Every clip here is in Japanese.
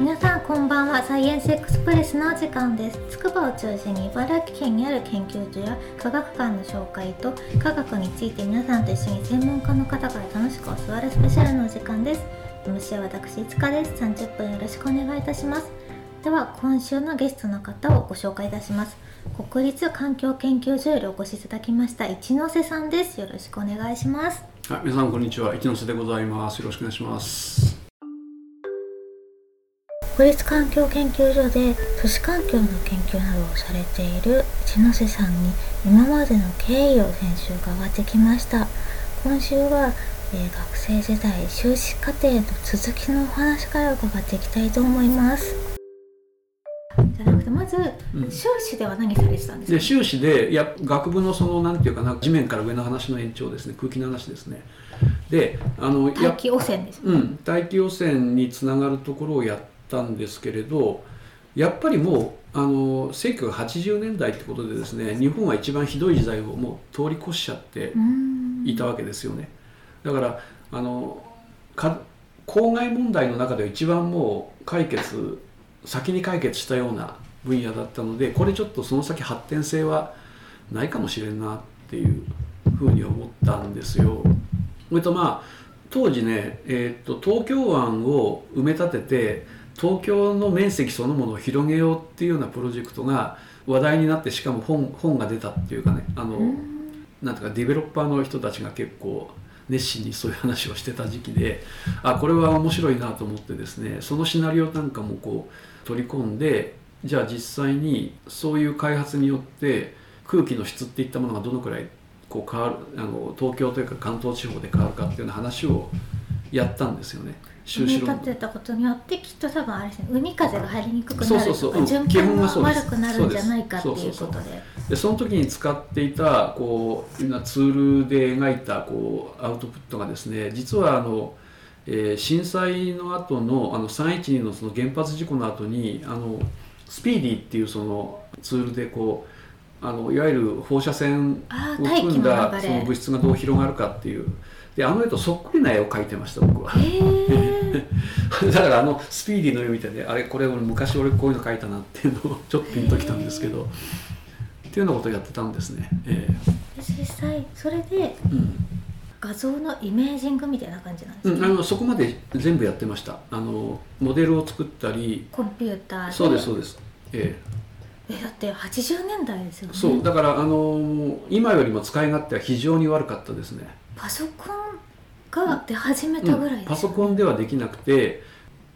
皆さんこんばんは。サイエンスエクスプレスのお時間です。つくばを中心に茨城県にある研究所や科学館の紹介と科学について皆さんと一緒に専門家の方から楽しく教わるスペシャルのお時間です。MC は私いつかです30分よろしくお願いいたしますでは今週のゲストの方をご紹介いたします。国立環境研究所よりお越しいただきました。一ノ瀬さんです。よろしくお願いします。はい、皆さんこんにちは。一ノ瀬でございます。よろしくお願いします。国立環境研究所で都市環境の研究などをされている一ノ瀬さんに今までの経緯を先週伺ってきました。今週は、えー、学生時代修士課程の続きのお話から伺っていきたいと思います。じゃなくてまず、うん、修士では何されてたんですか？で修士でいや学部のそのなんていうかな地面から上の話の延長ですね。空気の話ですね。であの大気汚染ですね、うん、大気汚染につながるところをやっったんですけれどやっぱりもうあの1980年代ってことでですね日本は一番ひどい時代をもう通り越しちゃっていたわけですよね。だからあの公害問題の中では一番もう解決先に解決したような分野だったのでこれちょっとその先発展性はないかもしれんなっていうふうに思ったんですよ。それとまあ当時ね、えーと東京湾を埋め立てて東京の面積そのものを広げようっていうようなプロジェクトが話題になってしかも本本が出たっていうかねあの、なんとかディベロッパーの人たちが結構熱心にそういう話をしてた時期であこれは面白いなと思ってですねそのシナリオなんかもこう取り込んでじゃあ実際にそういう開発によって空気の質っていったものがどのくらいこう変わるあの東京というか関東地方で変わるかっていうような話をやったんですよね。埋め立てたことによってきっと多分あれですね海風が入りにくくなるとか循環が悪くなるんじゃないかっていうことで。でその時に使っていたこう今ツールで描いたこうアウトプットがですね実はあの、えー、震災の後のあの312のその原発事故の後にあのスピーディーっていうそのツールでこうあのいわゆる放射線を含んだその物質がどう広がるかっていう。であの絵とそっくりな絵を描いてました僕は。だからあのスピーディーの絵見てねあれこれ俺昔俺こういうの描いたなっていうのをちょっとピンときたんですけどっていうようなことをやってたんですね、えー、実際それで、うん、画像のイメージングみたいな感じなんですか、うん、あのそこまで全部やってました。あのモデルを作ったり。コンピューターで。そうですそうです。ええ。ー、えだって80年代ですよね。そうだからあの今よりも使い勝手は非常に悪かったですねパソコンが出始めたぐらい、うん、パソコンではできなくて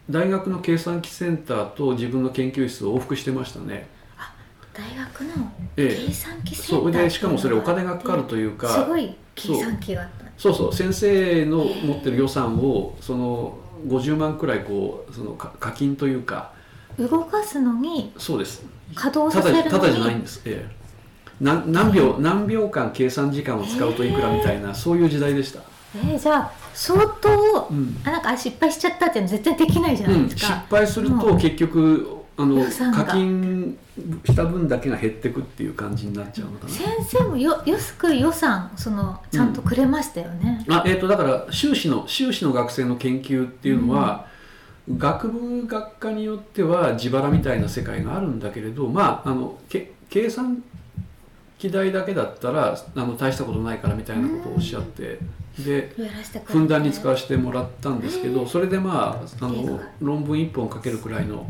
大学の計算機センターと自分の研究室を往復してましたね。あ大学の計算機センター、ええ、そうでしかもそれお金がかかるというかすごい計算機があった。そうそう先生の持ってる予算をその50万くらいこうその課金というか。動かすのにそうです。稼働させるのにただじゃないんです、ええ何何秒何秒間計算時間を使うといくらみたいな、そういう時代でした。えー、じゃあ相当、うん、あなんか失敗しちゃったっていうの絶対できないじゃないですか、うん、失敗すると結局あの課金した分だけが減ってくっていう感じになっちゃうのかな。先生もよ安く予算そのちゃんとくれましたよね、うん、あえっ、ー、とだから修士の修士の学生の研究っていうのは、学部学科によっては自腹みたいな世界があるんだけれどまああのけ計算機代だけだったらあの大したことないからみたいなことをおっしゃって、でふんだんに使わせてもらったんですけどそれでまああの論文1本書けるくらいの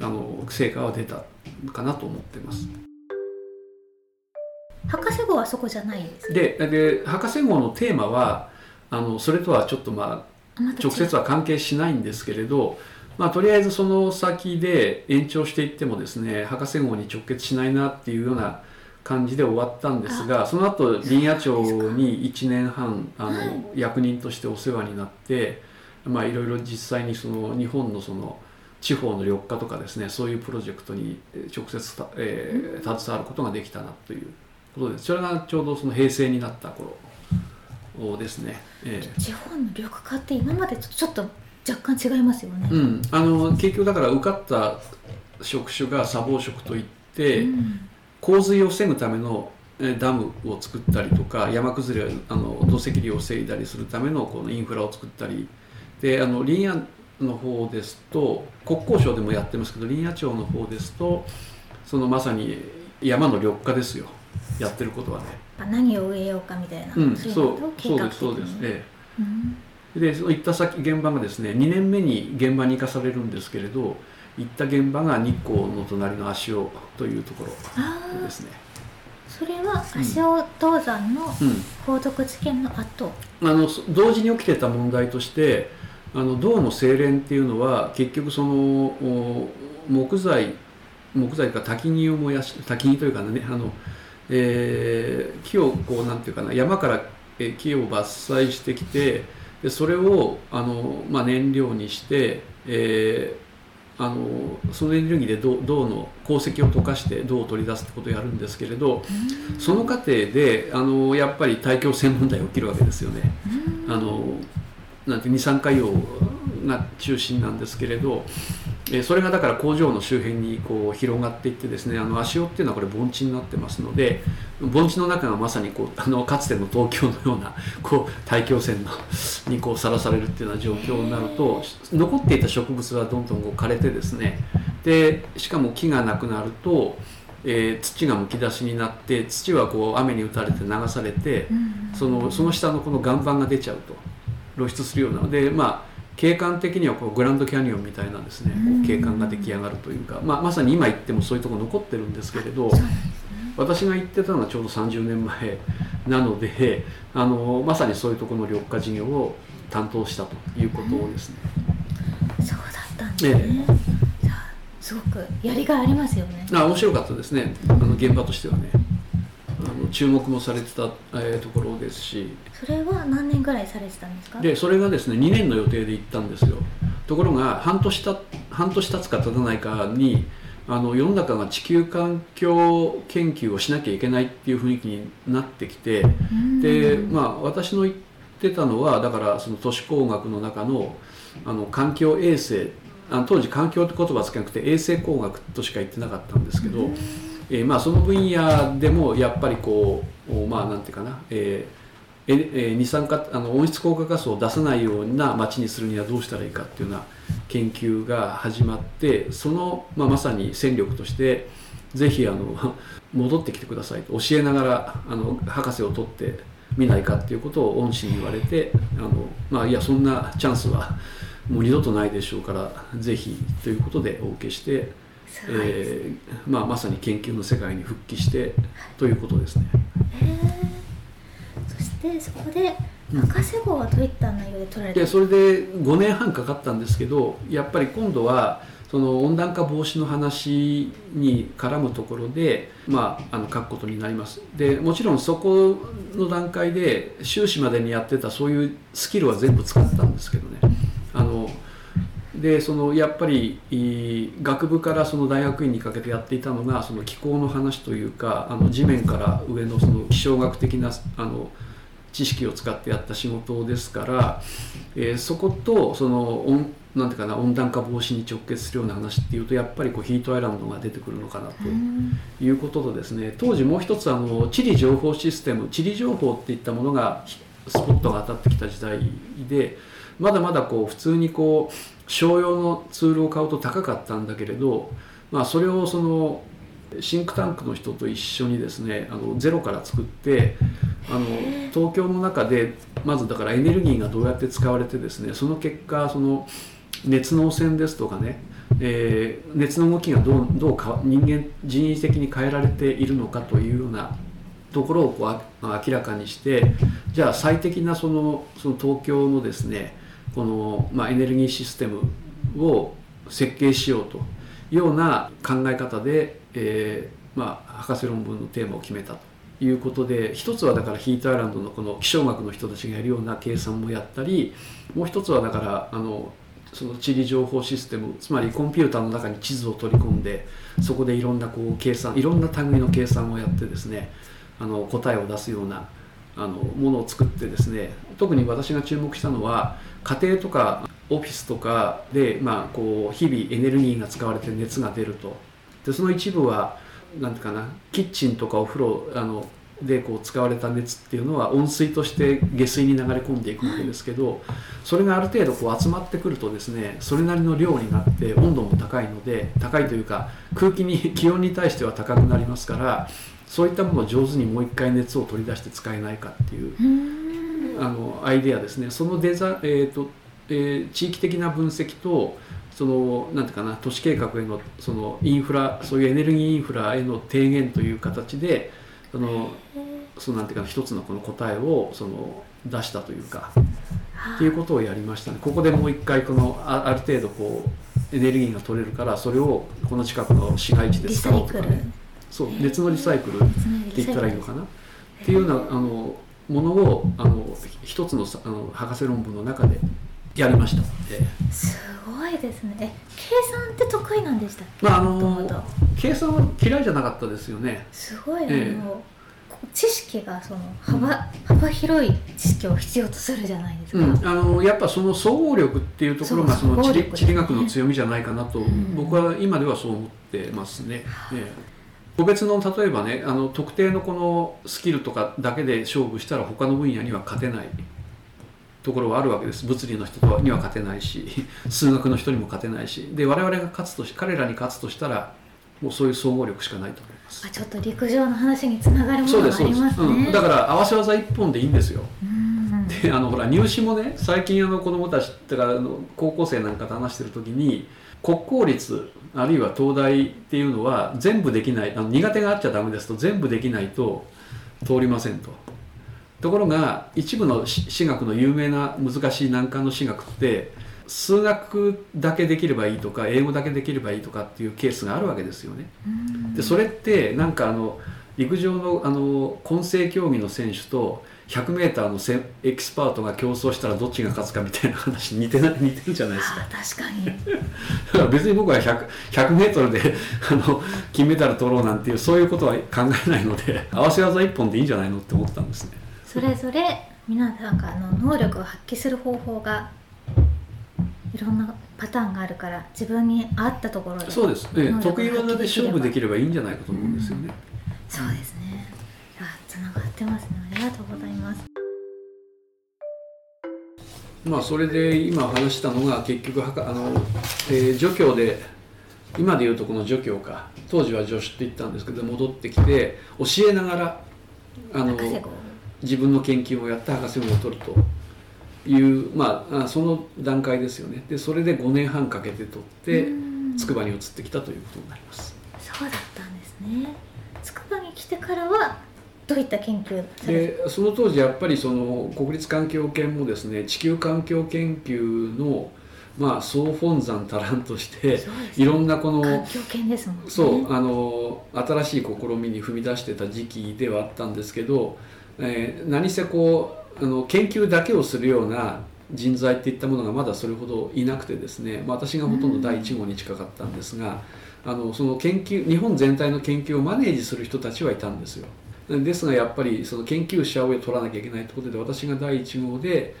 あの成果は出たかなと思ってます。博士号はそこじゃないです、ね、でで博士号のテーマはあのそれとはちょっとまあ直接は関係しないんですけれど、まあ、とりあえずその先で延長していってもですね博士号に直結しないなっていうような感じで終わったんですがその後林野庁に1年半あの、役人としてお世話になってまあいろいろ実際にその日本のその地方の緑化とかですねそういうプロジェクトに直接えー、携わることができたなということです。それがちょうどその平成になった頃ですね、えー、地方の緑化って今までちょっと若干違いますよね、うん、あの結局だから受かった職種が砂防職といって、うん、洪水を防ぐためのダムを作ったりとか山崩れあの土石流を防いだりするためのこのインフラを作ったり。であの林野の方ですと国交省でもやってますけど林野庁の方ですとそのまさに山の緑化ですよ。やってることはね。何を植えようかみたいな、うん、そうそうですそうです、ええ、うん、でそういった先現場がですね2年目に現場に行かされるんですけれど行った現場が日光の隣の足尾というところですね。それは足尾銅山の皇族事件の後、うん、あの同時に起きてた問題としてあの銅の精錬っていうのは結局その木材木材か焚き木を燃やし焚き木というかねあの、えー、木をこうなんていうかな山から木を伐採してきてでそれをあの、まあ、燃料にして、えーあのそのエネルギーで銅銅の鉱石を溶かして銅を取り出すってことをやるんですけれどその過程であのやっぱり大気汚染問題が起きるわけですよね。あのなんて二酸化硫黄が中心なんですけれどえそれがだから工場の周辺にこう広がっていってですねあの足尾っていうのはこれ盆地になってますので盆地の中がまさにこうあのかつての東京のようなこう大気汚染のにこうさらされるっていうような状況になると残っていた植物はどんどんこう枯れてですねでしかも木がなくなると、えー、土がむき出しになって土はこう雨に打たれて流されてそのその下のこの岩盤が出ちゃうと露出するような。のでまあ景観的にはこうグランドキャニオンみたいなですねこう景観が出来上がるというか、まあ、まさに今行ってもそういうとこ残ってるんですけれど私が行ってたのはちょうど30年前なのであのまさにそういうところの緑化事業を担当したということですね。そうだったんですね、ええ、すごくやりがいありますよね。あ面白かったですねあの現場としてはね。注目もされてた、えー、ところですし。それは何年ぐらいされてたんですか？でそれがですね2年の予定で行ったんですよ。ところが半年た半年経つか経たないかにあの世の中が地球環境研究をしなきゃいけないっていう雰囲気になってきてでまあ私の言ってたのはだからその都市工学の中のあの環境衛生あ当時環境って言葉つけなくて衛生工学としか言ってなかったんですけど、えー、まあその分野でもやっぱりこうまあなんていうかな、えー、二酸化あの温室効果ガスを出さないような街にするにはどうしたらいいかっていうような研究が始まってその、まあ、まさに戦力としてぜひあの 戻ってきてくださいと教えながらあの博士を取ってみないかっていうことを恩師に言われてあの、まあ、いやそんなチャンスはもう二度とないでしょうからぜひということでお受けして。えーまあ、まさに研究の世界に復帰してということですね。そしてそこで博士号はどういった内容で取られた、うん、それで5年半かかったんですけどやっぱり今度はその温暖化防止の話に絡むところで、まあ、あの書くことになります。でもちろんそこの段階で修士までにやってたそういうスキルは全部使ったんですけどねでそのやっぱり学部からその大学院にかけてやっていたのがその気候の話というかあの地面から上のその気象学的なあの知識を使ってやった仕事ですから、えー、そことその温なんていうかな温暖化防止に直結するような話っていうとやっぱりこうヒートアイランドが出てくるのかなということとですね当時もう一つあの地理情報システム地理情報っていったものがスポットが当たってきた時代でまだまだこう普通にこう商用のツールを買うと高かったんだけれど、まあ、それをそのシンクタンクの人と一緒にですねあのゼロから作ってあの東京の中でまずだからエネルギーがどうやって使われてですねその結果その熱の汚染ですとかね、えー、熱の動きがどうどうか人間人為的に変えられているのかというようなところをこう明らかにしてじゃあ最適なそのその東京のですねこの、まあ、エネルギーシステムを設計しようというような考え方で、えーまあ、博士論文のテーマを決めたということで一つはだからヒートアイランドのこの気象学の人たちがやるような計算もやったりもう一つはだからあのその地理情報システムつまりコンピューターの中に地図を取り込んでそこでいろんなこう計算いろんな類の計算をやってですねあの答えを出すようなあのものを作ってですね特に私が注目したのは家庭とかオフィスとかで、まあ、こう日々エネルギーが使われて熱が出ると。でその一部は何ていうかなキッチンとかお風呂あのでこう使われた熱っていうのは温水として下水に流れ込んでいくわけですけどそれがある程度こう集まってくるとですねそれなりの量になって温度も高いので高いというか空気に気温に対しては高くなりますからそういったものを上手にもう一回熱を取り出して使えないかっていうあのアイデアですね。そのデザ、えーとえー、地域的な分析とそのなんていうかな都市計画へのそのインフラそういうエネルギーインフラへの提言という形でそのそのなんていうか一つのこの答えをその出したというかっていうことをやりましたね。ここでもう一回このあある程度こうエネルギーが取れるからそれをこの近くの市街地で使おうとかねそう熱のリサイクルって言ったらいいのかな？っていうようなあのものをあの一つのあの博士論文の中でやりました。すごいですね。え、計算って得意なんでしたっけ？まああの計算は嫌いじゃなかったですよね。すごい、えー、知識がその幅幅広い知識を必要とするじゃないですか。うん、あのやっぱその総合力っていうところがその地理、ね、地理学の強みじゃないかなと、僕は今ではそう思ってますね。えー個別の例えばねあの特定のこのスキルとかだけで勝負したら他の分野には勝てない。ところはあるわけです。物理の人には勝てないし 数学の人にも勝てないし。で我々が勝つとし彼らに勝つとしたらもうそういう総合力しかないと思います。あちょっと陸上の話につながるものがありますね、うん、だから合わせ技一本でいいんですよ。であのほら入試もね最近あの子どもたちだから高校生なんかと話してる時に国公立あるいは東大っていうのは全部できないあの苦手があっちゃダメですと全部できないと通りませんとところが一部の私学の有名な難しい難関の私学って数学だけできればいいとか英語だけできればいいとかっていうケースがあるわけですよね。でそれってなんかあの陸上のあの混成競技の選手と 100m のセエキスパートが競争したらどっちが勝つかみたいな話似てな 似てるじゃないですか。確かに。だから別に僕は 100, 100m で あの金メダル取ろうなんていうそういうことは考えないので 合わせ技一本でいいんじゃないのって思ったんですね。それぞれ皆さんがあの能力を発揮する方法がいろんなパターンがあるから自分に合ったところでそうです。ね得意技で勝負できればいいんじゃないかと思うんですよね、うん、そうですね。あつながってますね。ありがとうございます。まあそれで今話したのが結局あの、えー、助教で今でいうとこの助教か。当時は助手って言ったんですけど戻ってきて教えながらあの自分の研究をやって博士号を取ると。いうまあその段階ですよね。でそれで5年半かけて取って筑波に移ってきたということになります。そうだったんですね。筑波に来てからはどういった研究でその当時やっぱりその国立環境研もですね地球環境研究のまあ総本山足らんとして、いろんなこのね、そうあの新しい試みに踏み出してた時期ではあったんですけどえー、何せこうあの研究だけをするような人材っていったものがまだそれほどいなくてですね、まあ、私がほとんど第1号に近かったんですが、あのその研究日本全体の研究をマネージする人たちはいたんですよですがやっぱりその研究者を取らなきゃいけないということで私が第1号で、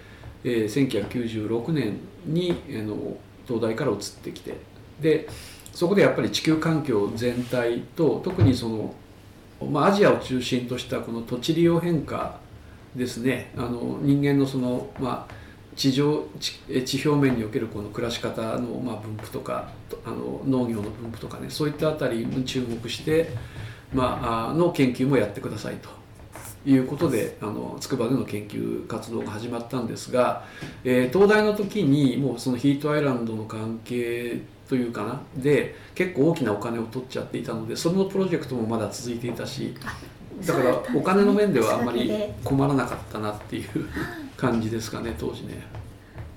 えー、1996年にあの東大から移ってきてでそこでやっぱり地球環境全体と特にそのまあ、アジアを中心としたこの土地利用変化ですね。あの人間のその、まあ、地上地表面におけるこの暮らし方の、まあ、分布とかあの農業の分布とかねそういったあたりに注目して、まあ、の研究もやってくださいと。いうことであの筑波での研究活動が始まったんですが、えー、東大の時にもうそのヒートアイランドの関係というかなで結構大きなお金を取っちゃっていたのでそのプロジェクトもまだ続いていたしだからお金の面ではあまり困らなかったなっていう感じですかね当時ね。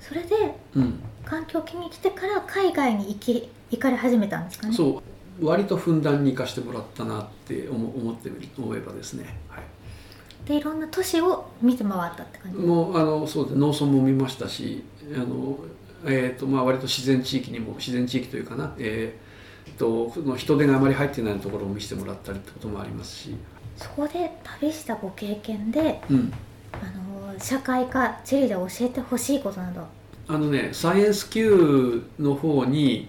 それで、うん、環境気に来てから海外に行き行かれ始めたんですかね。そう割とふんだんに行かしてもらったなって思思って思えばですね、はい、でいろんな都市を見て回ったって感じ？もうあのそうで農村も見ましたしあのえーとまあ、割と自然地域にも自然地域というかな、えーと、と人手があまり入ってないところを見せてもらったりってこともありますし。そこで旅したご経験で、うん、あの社会科地理で教えてほしいことなど。あのねサイエンス Q の方に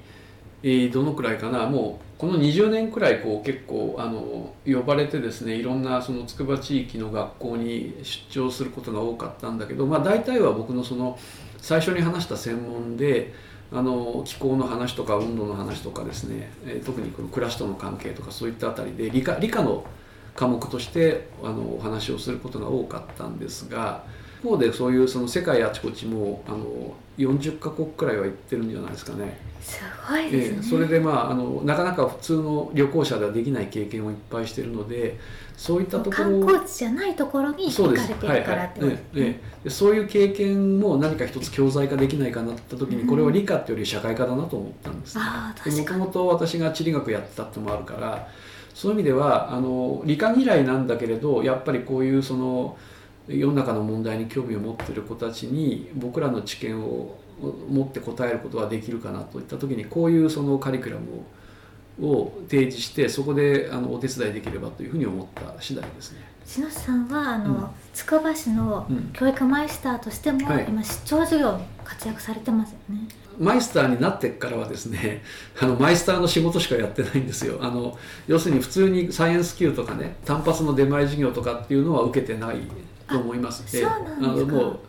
えーどのくらいかな。もうこの20年くらいこう結構あの呼ばれてですねいろんなその筑波地域の学校に出張することが多かったんだけど、まあ、大体は僕のその最初に話した専門であの気候の話とか温度の話とかですね、え特にこの暮らしとの関係とかそういったあたりで理科理科の科目としてあのお話をすることが多かったんですが一方でそういうその世界あちこちもあの40カ国くらいは行ってるんじゃないですかね。すごいですね、ええそれでまああのなかなか普通の旅行者ではできない経験をいっぱいしてるのでそういったところ観光地じゃないところに行かれてるからってことでそういう経験も何か一つ教材化できないかなって時にこれは理科っていうより社会科だなと思ったんです、ああで確かに。もともと私が地理学やってたってのもあるからそういう意味ではあの理科嫌いなんだけれどやっぱりこういうその世の中の問題に興味を持っている子たちに僕らの知見を持って答えることはできるかなといった時にこういうそのカリキュラムをを提示してそこであのお手伝いできればというふうに思った次第ですね。篠さんはあの、うん。つくば市のうん。教育マイスターとしても、はい。今出張授業に活躍されてますよね。マイスターになってからはですね あのマイスターの仕事しかやってないんですよ。あの要するに普通にサイエンス級とかね単発の出前授業とかっていうのは受けてないと思います。あそうなんですか。あのもう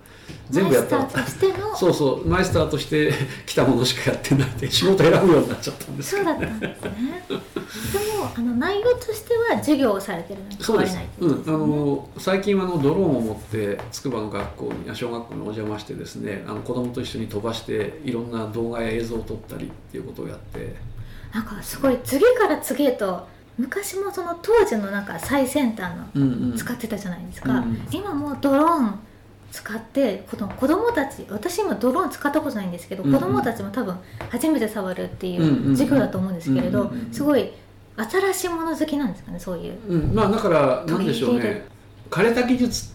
全部やったマイスターとしてのそうそうマイスターとして 来たものしかやってないで仕事選ぶようになっちゃったんですそうだったんですね。でもあの内容としては授業をされてるのに変わりないうん、あの最近はあのドローンを持って筑波の学校にあ小学校にお邪魔してですねあの子供と一緒に飛ばしていろんな動画や映像を撮ったりっていうことをやって。なんかすごい次から次へと昔もその当時のなんか最先端のうんうん。使ってたじゃないですか、うん今もうドローン使ってこの子供たち私今ドローン使ったことないんですけど、うんうん。子供たちも多分初めて触るっていうんうんううん。授業だと思うんですけれど、うんうんうんすごい新しいもの好きなんですかねそういう。うん、まあだからなんでしょうね。枯れた技術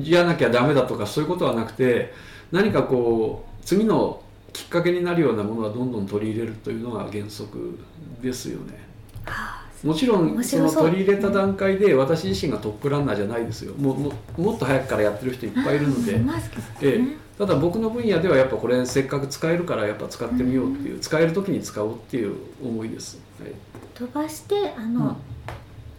じゃなきゃダメだとかそういうことはなくて何かこう次のきっかけになるようなものはどんどん取り入れるというのが原則ですよね。はあもちろん面その取り入れた段階で私自身がトップランナーじゃないですよ。もうももっと早くからやってる人いっぱいいるので。ね、え、ただ僕の分野ではやっぱこれせっかく使えるからやっぱ使ってみようっていう、使える時に使おうっていう思いです。はい。飛ばしてあの、うん。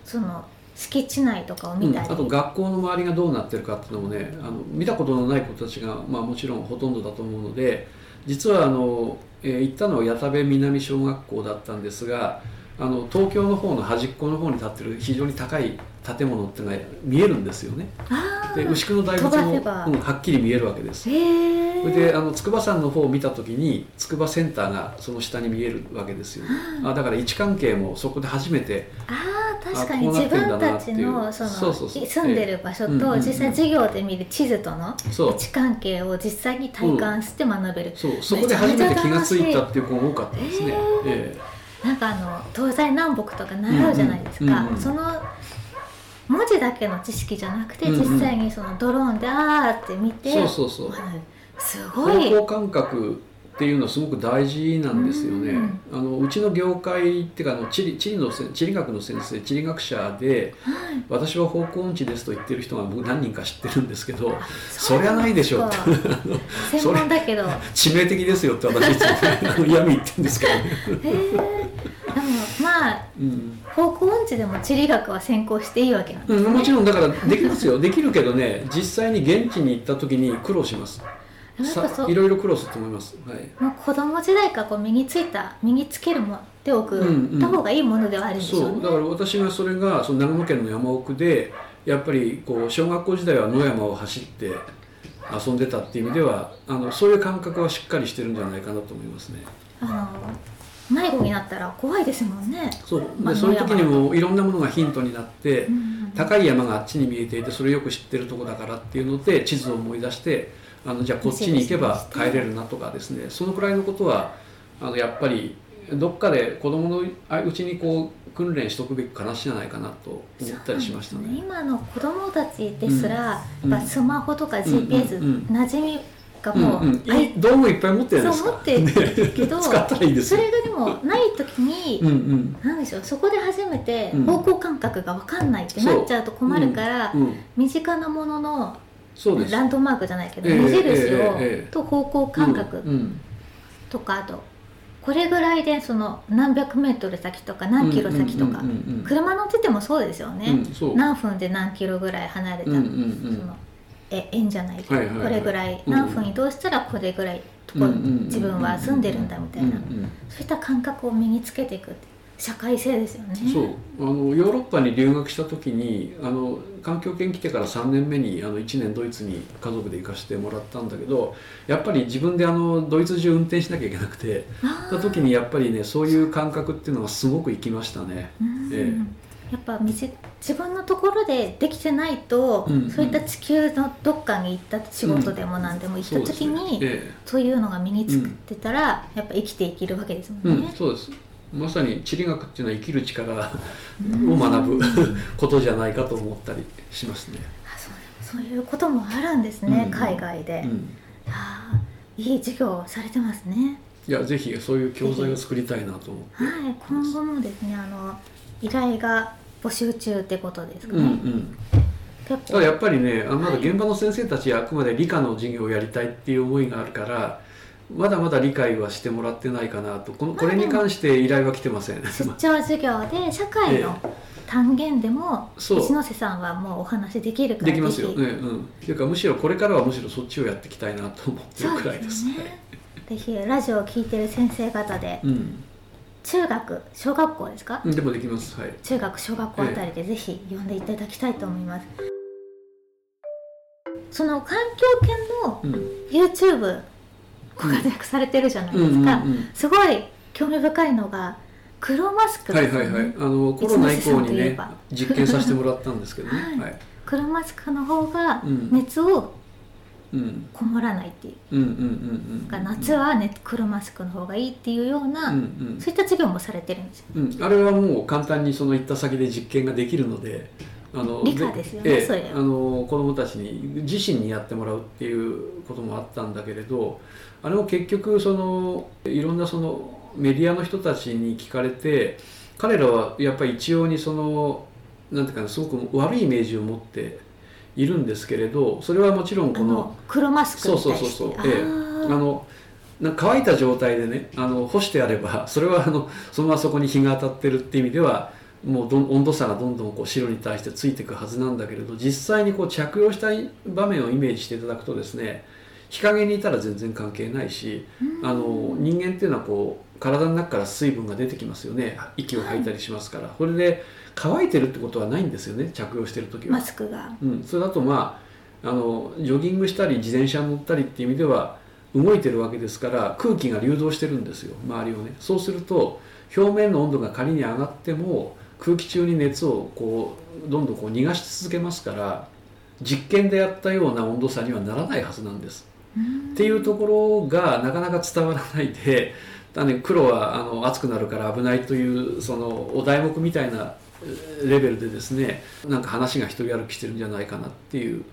その敷地内とかを見たり、うん、あと学校の周りがどうなってるかっていうのもねあの見たことのない子たちが、まあ、もちろんほとんどだと思うので実はあの、えー行ったのは矢田部南小学校だったんですがあの東京の方の端っこの方に立ってる非常に高い建物っていうのが見えるんですよね。あで牛久の大仏も、うんはっきり見えるわけです。それであの筑波山の方を見た時に筑波センターがその下に見えるわけですよ。ね。あだから位置関係もそこで初めてあー確かに自分たちのその住んでる場所ええ。うんうんうん。と実際授業で見る地図との位置関係を実際に体感して学べる、そう。そこで初めて気がついたっていう子が多かったですね。えなんかあの東西南北とか習うじゃないですか、うんうんその文字だけの知識じゃなくて、うんうん。実際にそのドローンであーって見てえそうそうそう。はい。すごい。方向感覚っていうのはすごく大事なんですよね。うんあのうちの業界っていうかあの地理地理のせ地理学の先生地理学者ではい。私は方向音痴ですと言ってる人が僕何人か知ってるんですけどあそりゃないでしょう。そうなんですか。専門だけど。へ致命的ですよって私いつもあの嫌味言ってるんですけどね。え方向音痴でも地理学は専攻していいわけなんですね、うん、もちろんだからできますよ。できるけどね実際に現地に行った時に苦労します。いろいろ苦労すると思います、はい、もう子供時代からこう身についた身につけるもっておく、うんうん。た方がいいものではあるんでしょうね。そう。だから私がそれがその長野県の山奥でやっぱりこう小学校時代は野山を走って遊んでたっていう意味ではあのそういう感覚はしっかりしてるんじゃないかなと思いますね。あの迷子になったら怖いですもんね、そう。まあでそういう時にもいろんなものがヒントになって、うん高い山があっちに見えていてそれをよく知ってるとこだからっていうので地図を思い出してあのじゃあこっちに行けば帰れるなとかですね。そのくらいのことはあのやっぱりどっかで子供のうちにこう訓練しとくべき話じゃないかなと思ったりしましたね。今の子供たちですら、うん。やっぱスマホとかうん GPS、うんうん。馴染みがうんもう、うん、あい道具いっぱい持ってるんですか。そう持ってるけど 使ったらいいですよ。それがでもない時に、うんうん。なんでしょうそこで初めてうん。方向感覚が分かんないってなっちゃうと困るから、うん、身近なものの。ランドマークじゃないけど、ええ目印を、ええええ。と方向感覚うんうん。とかあとこれぐらいでその何百メートル先とか何キロ先とかうんうんうんうん車乗っててもそうですよね、何分で何キロぐらい離れた、うんうんうん。そのえ円じゃない？はいはいはい。これぐらいうん何分移動したらこれぐらいところうん自分は住んでるんだみたいな、うんうんそういった感覚を身につけていくって社会性ですよね。そう。あのヨーロッパに留学した時にあの環境研来てから3年目にあの1年ドイツに家族で行かせてもらったんだけどやっぱり自分であのドイツ中運転しなきゃいけなくてた時にやっぱりねそういう感覚っていうのがすごく生きましたね。うん。えやっぱ自分のところでできてないと、うんうん。そういった地球のどっかに行った仕事でも何でも行った時に、えそういうのが身につくってたら、やっぱ生きていけるわけですもえうんんね。そうです。まさに地理学っていうのは生きる力をうん。学ぶ ことじゃないかと思ったりしますね。あそうそういうこともあるんですね、うん海外で、うん。あーいい授業をされてますね。いやぜひそういう教材を作りたいなと思って。はい今後もですねあの依頼が募集中ってことですかうんうね、ん結ただやっぱりねあまだはい現場の先生たちはあくまで理科の授業をやりたいっていう思いがあるからまだまだ理解はしてもらってないかなとこのまあこれに関して依頼は来てません。出張授業で社会の単元でも一ノ瀬さんはもうお話できるからできますよね。うん。っていうかむしろこれからはむしろそっちをやっていきたいなと思ってるくらいですす。でよねぜひラジオを聞いてる先生方でうん。中学小学校ですか、でもできます。はい。中学小学校あたりでぜひ読んでいただきたいと思います、その環境研のうん。YouTube ご活躍されてるじゃないですか、すごい興味深いのが黒マスクはいはいはい。あのコロナ以降にねば実験させてもらったんですけどね。はいはい。黒マスクの方がうん熱をうんこもらないっていう。うん。うんうんうん。か夏は、ね、黒マスクの方がいいっていうような、うんうん。そういった授業もされてるんですよ。うん、あれはもう簡単にその行った先で実験ができるのであの理科ですよねええそれあの子どもたちに自身にやってもらうっていうこともあったんだけれどあれも結局そのいろんなそのメディアの人たちに聞かれて彼らはやっぱり一様にそのなんていうかなすごく悪いイメージを持っているんですけれどそれはもちろんこの黒マスクそうそうそうそう、ええ、ああのな乾いた状態でねあの干してあれば それはあのそのままそこに日が当たってるっていう意味ではもうどん温度差がどんどんこう白に対してついていくはずなんだけれど実際にこう着用したい場面をイメージしていただくとですね日陰にいたら全然関係ないしあの人間っていうのはこう体の中から水分が出てきますよね。息を吐いたりしますから、それで乾いてるってことはないんですよね着用してる時はマ。スクがうん、それだとまああのジョギングしたり自転車に乗ったりっていう意味では動いてるわけですから空気が流動してるんですよ周りをねそうすると表面の温度が仮に上がっても空気中に熱をこうどんどんこう逃がし続けますから実験でやったような温度差にはならないはずなんです。っていうところがなかなか伝わらないでだ、ね、黒はあの熱くなるから危ないというそのお題目みたいなえーレベルでですねなんか話が一人歩きしてるんじゃないかなっていう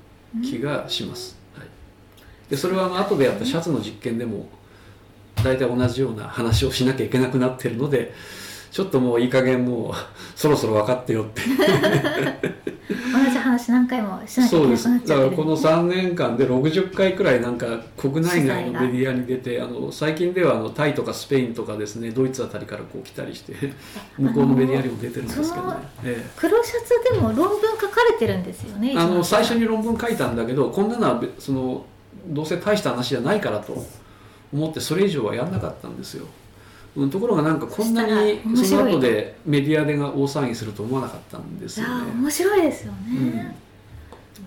気がします。はい、でそれは後でやったシャツの実験でも大体同じような話をしなきゃいけなくなってるのでちょっともういい加減もう そろそろ分かってよって。同じ話何回もしなきゃいけそうですなくなっちだゃってるからこの3年間で60回くらいなんか国内外のメディアに出てあの最近ではあのタイとかスペインとかですねドイツあたりからこう来たりして向こうのメディアにも出てるんですけどね。黒シャツでも論文書かれてるんですよねえ、あの最初にに論文書いたんだけどこんなのはべそのどうせ大した話じゃないからと思ってそれ以上はやんなかったんですよ。うん、ところがなんかこんなにその後でメディアでが大騒ぎすると思わなかったんですよあね。面白いですよね、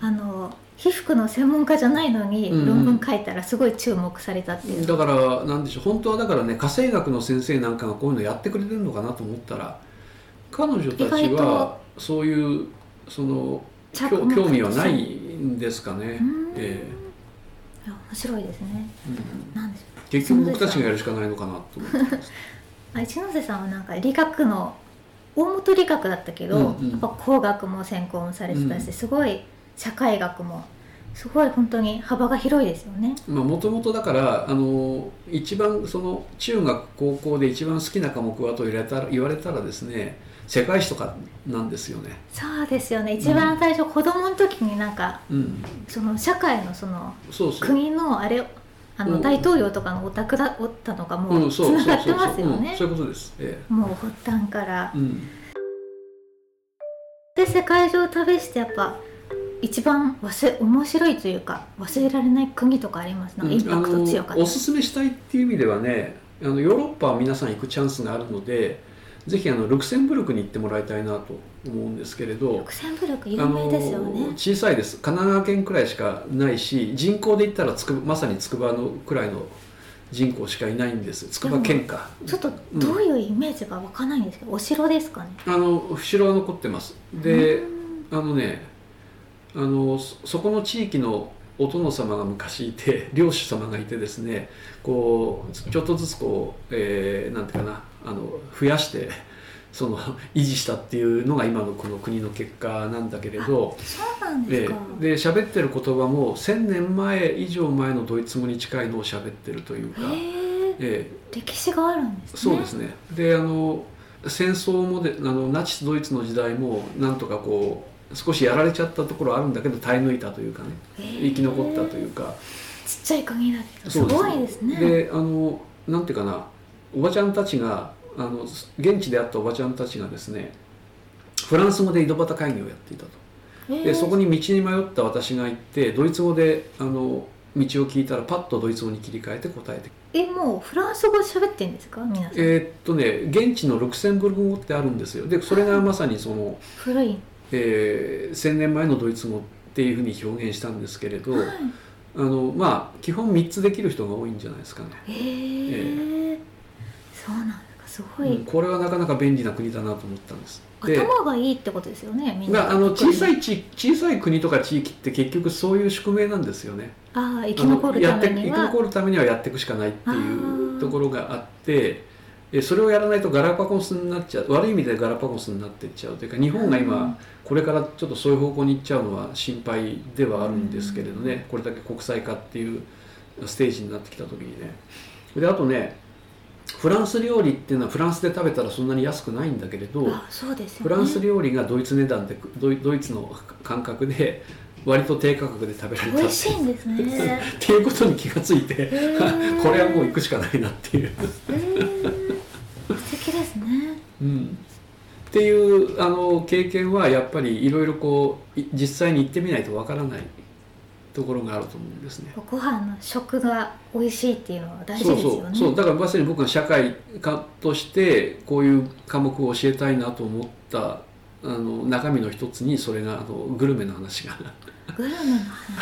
あの皮膚の専門家じゃないのにうん。うん論文書いたらすごい注目されたっていう、だからなんでしょう本当はだからね家政学の先生なんかがこういうのやってくれてるのかなと思ったら彼女たちはそういうその着興味はないんですかね。う、ん。えいや面白いですね。えうん。なんでしょ結局僕たちがやるしかないのかなと思ってまあ一ノ瀬さんはなんか理学の大元理学だったけど、うんうん。やっぱ工学も専攻もされてたし、うんすごい社会学もすごい本当に幅が広いですよね。もともとだからあの一番その中学高校で一番好きな科目はと言われたら言われたらですね世界史とかなんですよね。そうですよね。一番最初、子供の時になんかうん、その社会のその国のあれあのうん。大統領とかのお宅だおったのがもう、うんつそうながってますよね。うん、そういうことです。えもう発端から。えうん、で世界中を旅してやっぱ一番忘れ面白いというか忘れられない国とかあります？なんかインパクト強かった。あのおすすめしたいっていう意味ではねあのヨーロッパは皆さん行くチャンスがあるのでぜひあのルクセンブルクに行ってもらいたいなと思うんですけれどルクセンブルク有あ名ですよのね小さいです。神奈川県くらいしかないし人口で言ったらつくまさに筑波のくらいの人口しかいないんです。筑波県か。ちょっとどういうイメージがわかんないんですけど、お城ですかね？あの城は残ってます。でうん。あのねあのそそこの地域のお殿様が昔いて 領主様がいてですねこうちょっとずつこう、えーなんていうかなあの増やして その維持したっていうのが今のこの国の結果なんだけれど、そうなんでえすか、ーで喋ってる言葉も1,000年前以上前のドイツ語に近いのを喋ってるというか、へええ。歴史があるんですね。そうですね。であの戦争もであのナチスドイツの時代もなんとかこう少しやられちゃったところはあるんだけど耐え抜いたというかねへー。生き残ったというか。ちっちゃい国だけどすごいですね。であのなんていうかなおばちゃんたちがあの現地で会ったおばちゃんたちがですねフランス語で井戸端会議をやっていたと。へー。でそこに道に迷った私が行ってドイツ語であの道を聞いたらパッとドイツ語に切り替えて答えてえもうフランス語喋ってんですか皆さん、えーっとね現地のルクセンブルク語ってあるんですよ。でそれがまさにその、古いえー1000年前のドイツ語っていうふうに表現したんですけれど、はい。あのまあ基本3つできる人が多いんじゃないですかね、へえそうなんですごい、うんこれはなかなか便利な国だなと思ったんです。で頭がいいってことですよねみんな。まあ、あの小さいい地小さい国とか地域って結局そういう宿命なんですよね。ああ生き残るためにあのやって生きは残るためにはやっていくしかないっていうところがあってえそれをやらないとガラパゴスになっちゃう。悪い意味でガラパゴスになっていっちゃう。というか日本が今これからちょっとそういう方向に行っちゃうのは心配ではあるんですけれどね。これだけ国際化っていうステージになってきた時にね。であとねフランス料理っていうのはフランスで食べたらそんなに安くないんだけれどフランス料理がドイツ値段でドイドイツの感覚で割と低価格で食べられた美味しいんですね。っていうことに気がついてー。これはもう行くしかないなっていう、うん、っていうあの経験はやっぱりいろいろこうい実際に行ってみないとわからないところがあると思うんですね。ご飯の食が美味しいっていうのは大事そうですよね。そうそう。だからまさに僕が社会科としてこういう科目を教えたいなと思ったあの中身の一つにそれがあのグルメの話がグルメの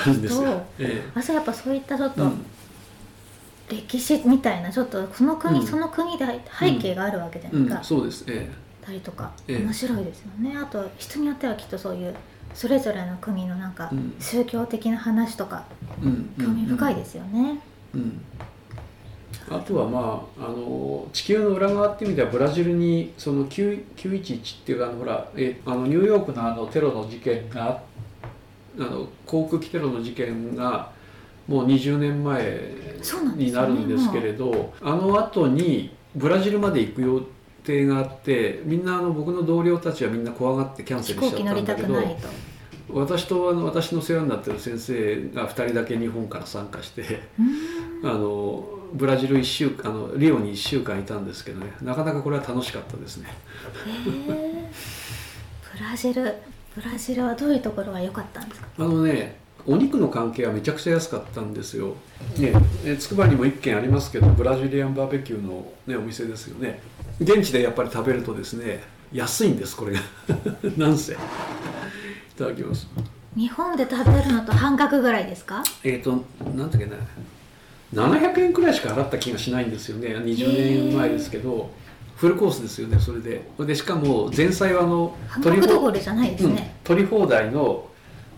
あるんです話とよ。えあそうやっぱそういったちょっとえうん歴史みたいなちょっとその国、うん。その国で背景があるわけじゃないですか、うん、そうです、えたりとか。ええ。面白いですよね、あと人によってはきっとそういうそれぞれの国のなんかうん。宗教的な話とかえうん、興味深いす、ですよね、うん。あとはまああの地球の裏側っていう意味ではブラジルにその9 911っていうあのほらえあのニューヨークのあのテロの事件があの航空機テロの事件がもう20年前になるんですけれど、あの後にブラジルまで行く予定があってみんなあの僕の同僚たちはみんな怖がってキャンセ飛ルしちゃったんだけど私とあの私の世話になってる先生が2人だけ日本から参加してあのブラジル1週間あのリオに1週間いたんですけどねなかなかこれは楽しかったですね。ブラジルブラジルはどういうところが良かったんですか？あのねお肉の関係はめちゃくちゃ安かったんですよ。ねえつくばにも1軒ありますけどブラジリアンバーベキューの、ね、お店ですよね。現地でやっぱり食べるとですね安いんですこれが なんせ。いただきます。日本で食べるのと半額ぐらいですか？えっ、となんだっけな700円くらいしか払った気がしないんですよね20年前ですけどフルコースですよねそれででしかも前菜はあの半額どころじゃないですうんね、取り放題の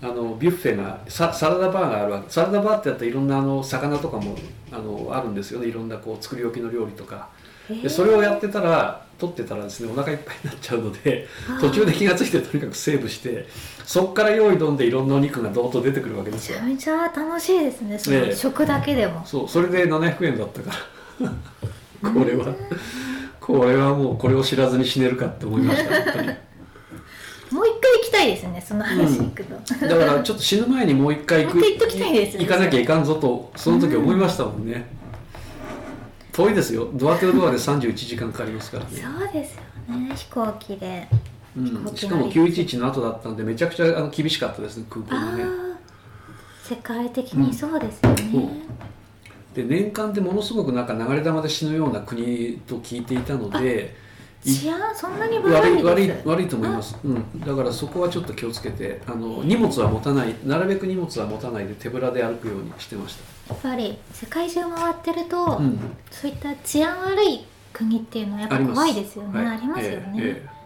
あのビュッフェがササラダバーがあるわけ。サラダバーってやったらいろんなあの魚とかもあのあるんですよね。いろんなこう作り置きの料理とか。でそれをやってたら取ってたらですねお腹いっぱいになっちゃうので途中で気が付いてとにかくセーブしてそこから用意どんでいろんなお肉がどーっと出てくるわけですよ。めちゃめちゃ楽しいですねそのええ食だけでも、そうそれで700円だったから。これはこれはもうこれを知らずに死ねるかって思いました本当にもう一回行きたいですねその話行くと、だからちょっと死ぬ前にもう一回行くもう一回行っときたいですね行かなきゃいかんぞとその時思いましたもんね、遠いですよ。ドアテルドアで31時間かかりますからね、そうですよね飛行機で。うん。しかも911の後だったんでめちゃくちゃあの厳しかったですね空港あもね。あ世界的にそうですよね、そうで年間でものすごくなんか流れ弾で死ぬような国と聞いていたのでい治安そんなに悪悪い悪い悪いと思います、うん、だからそこはちょっと気をつけてあの荷物は持たないなるべく荷物は持たないで手ぶらで歩くようにしてましやっぱり世界中回ってると、た、うん、そういった治安悪い国っていうのはやっぱ怖いですよね。あります。よね、はいええええ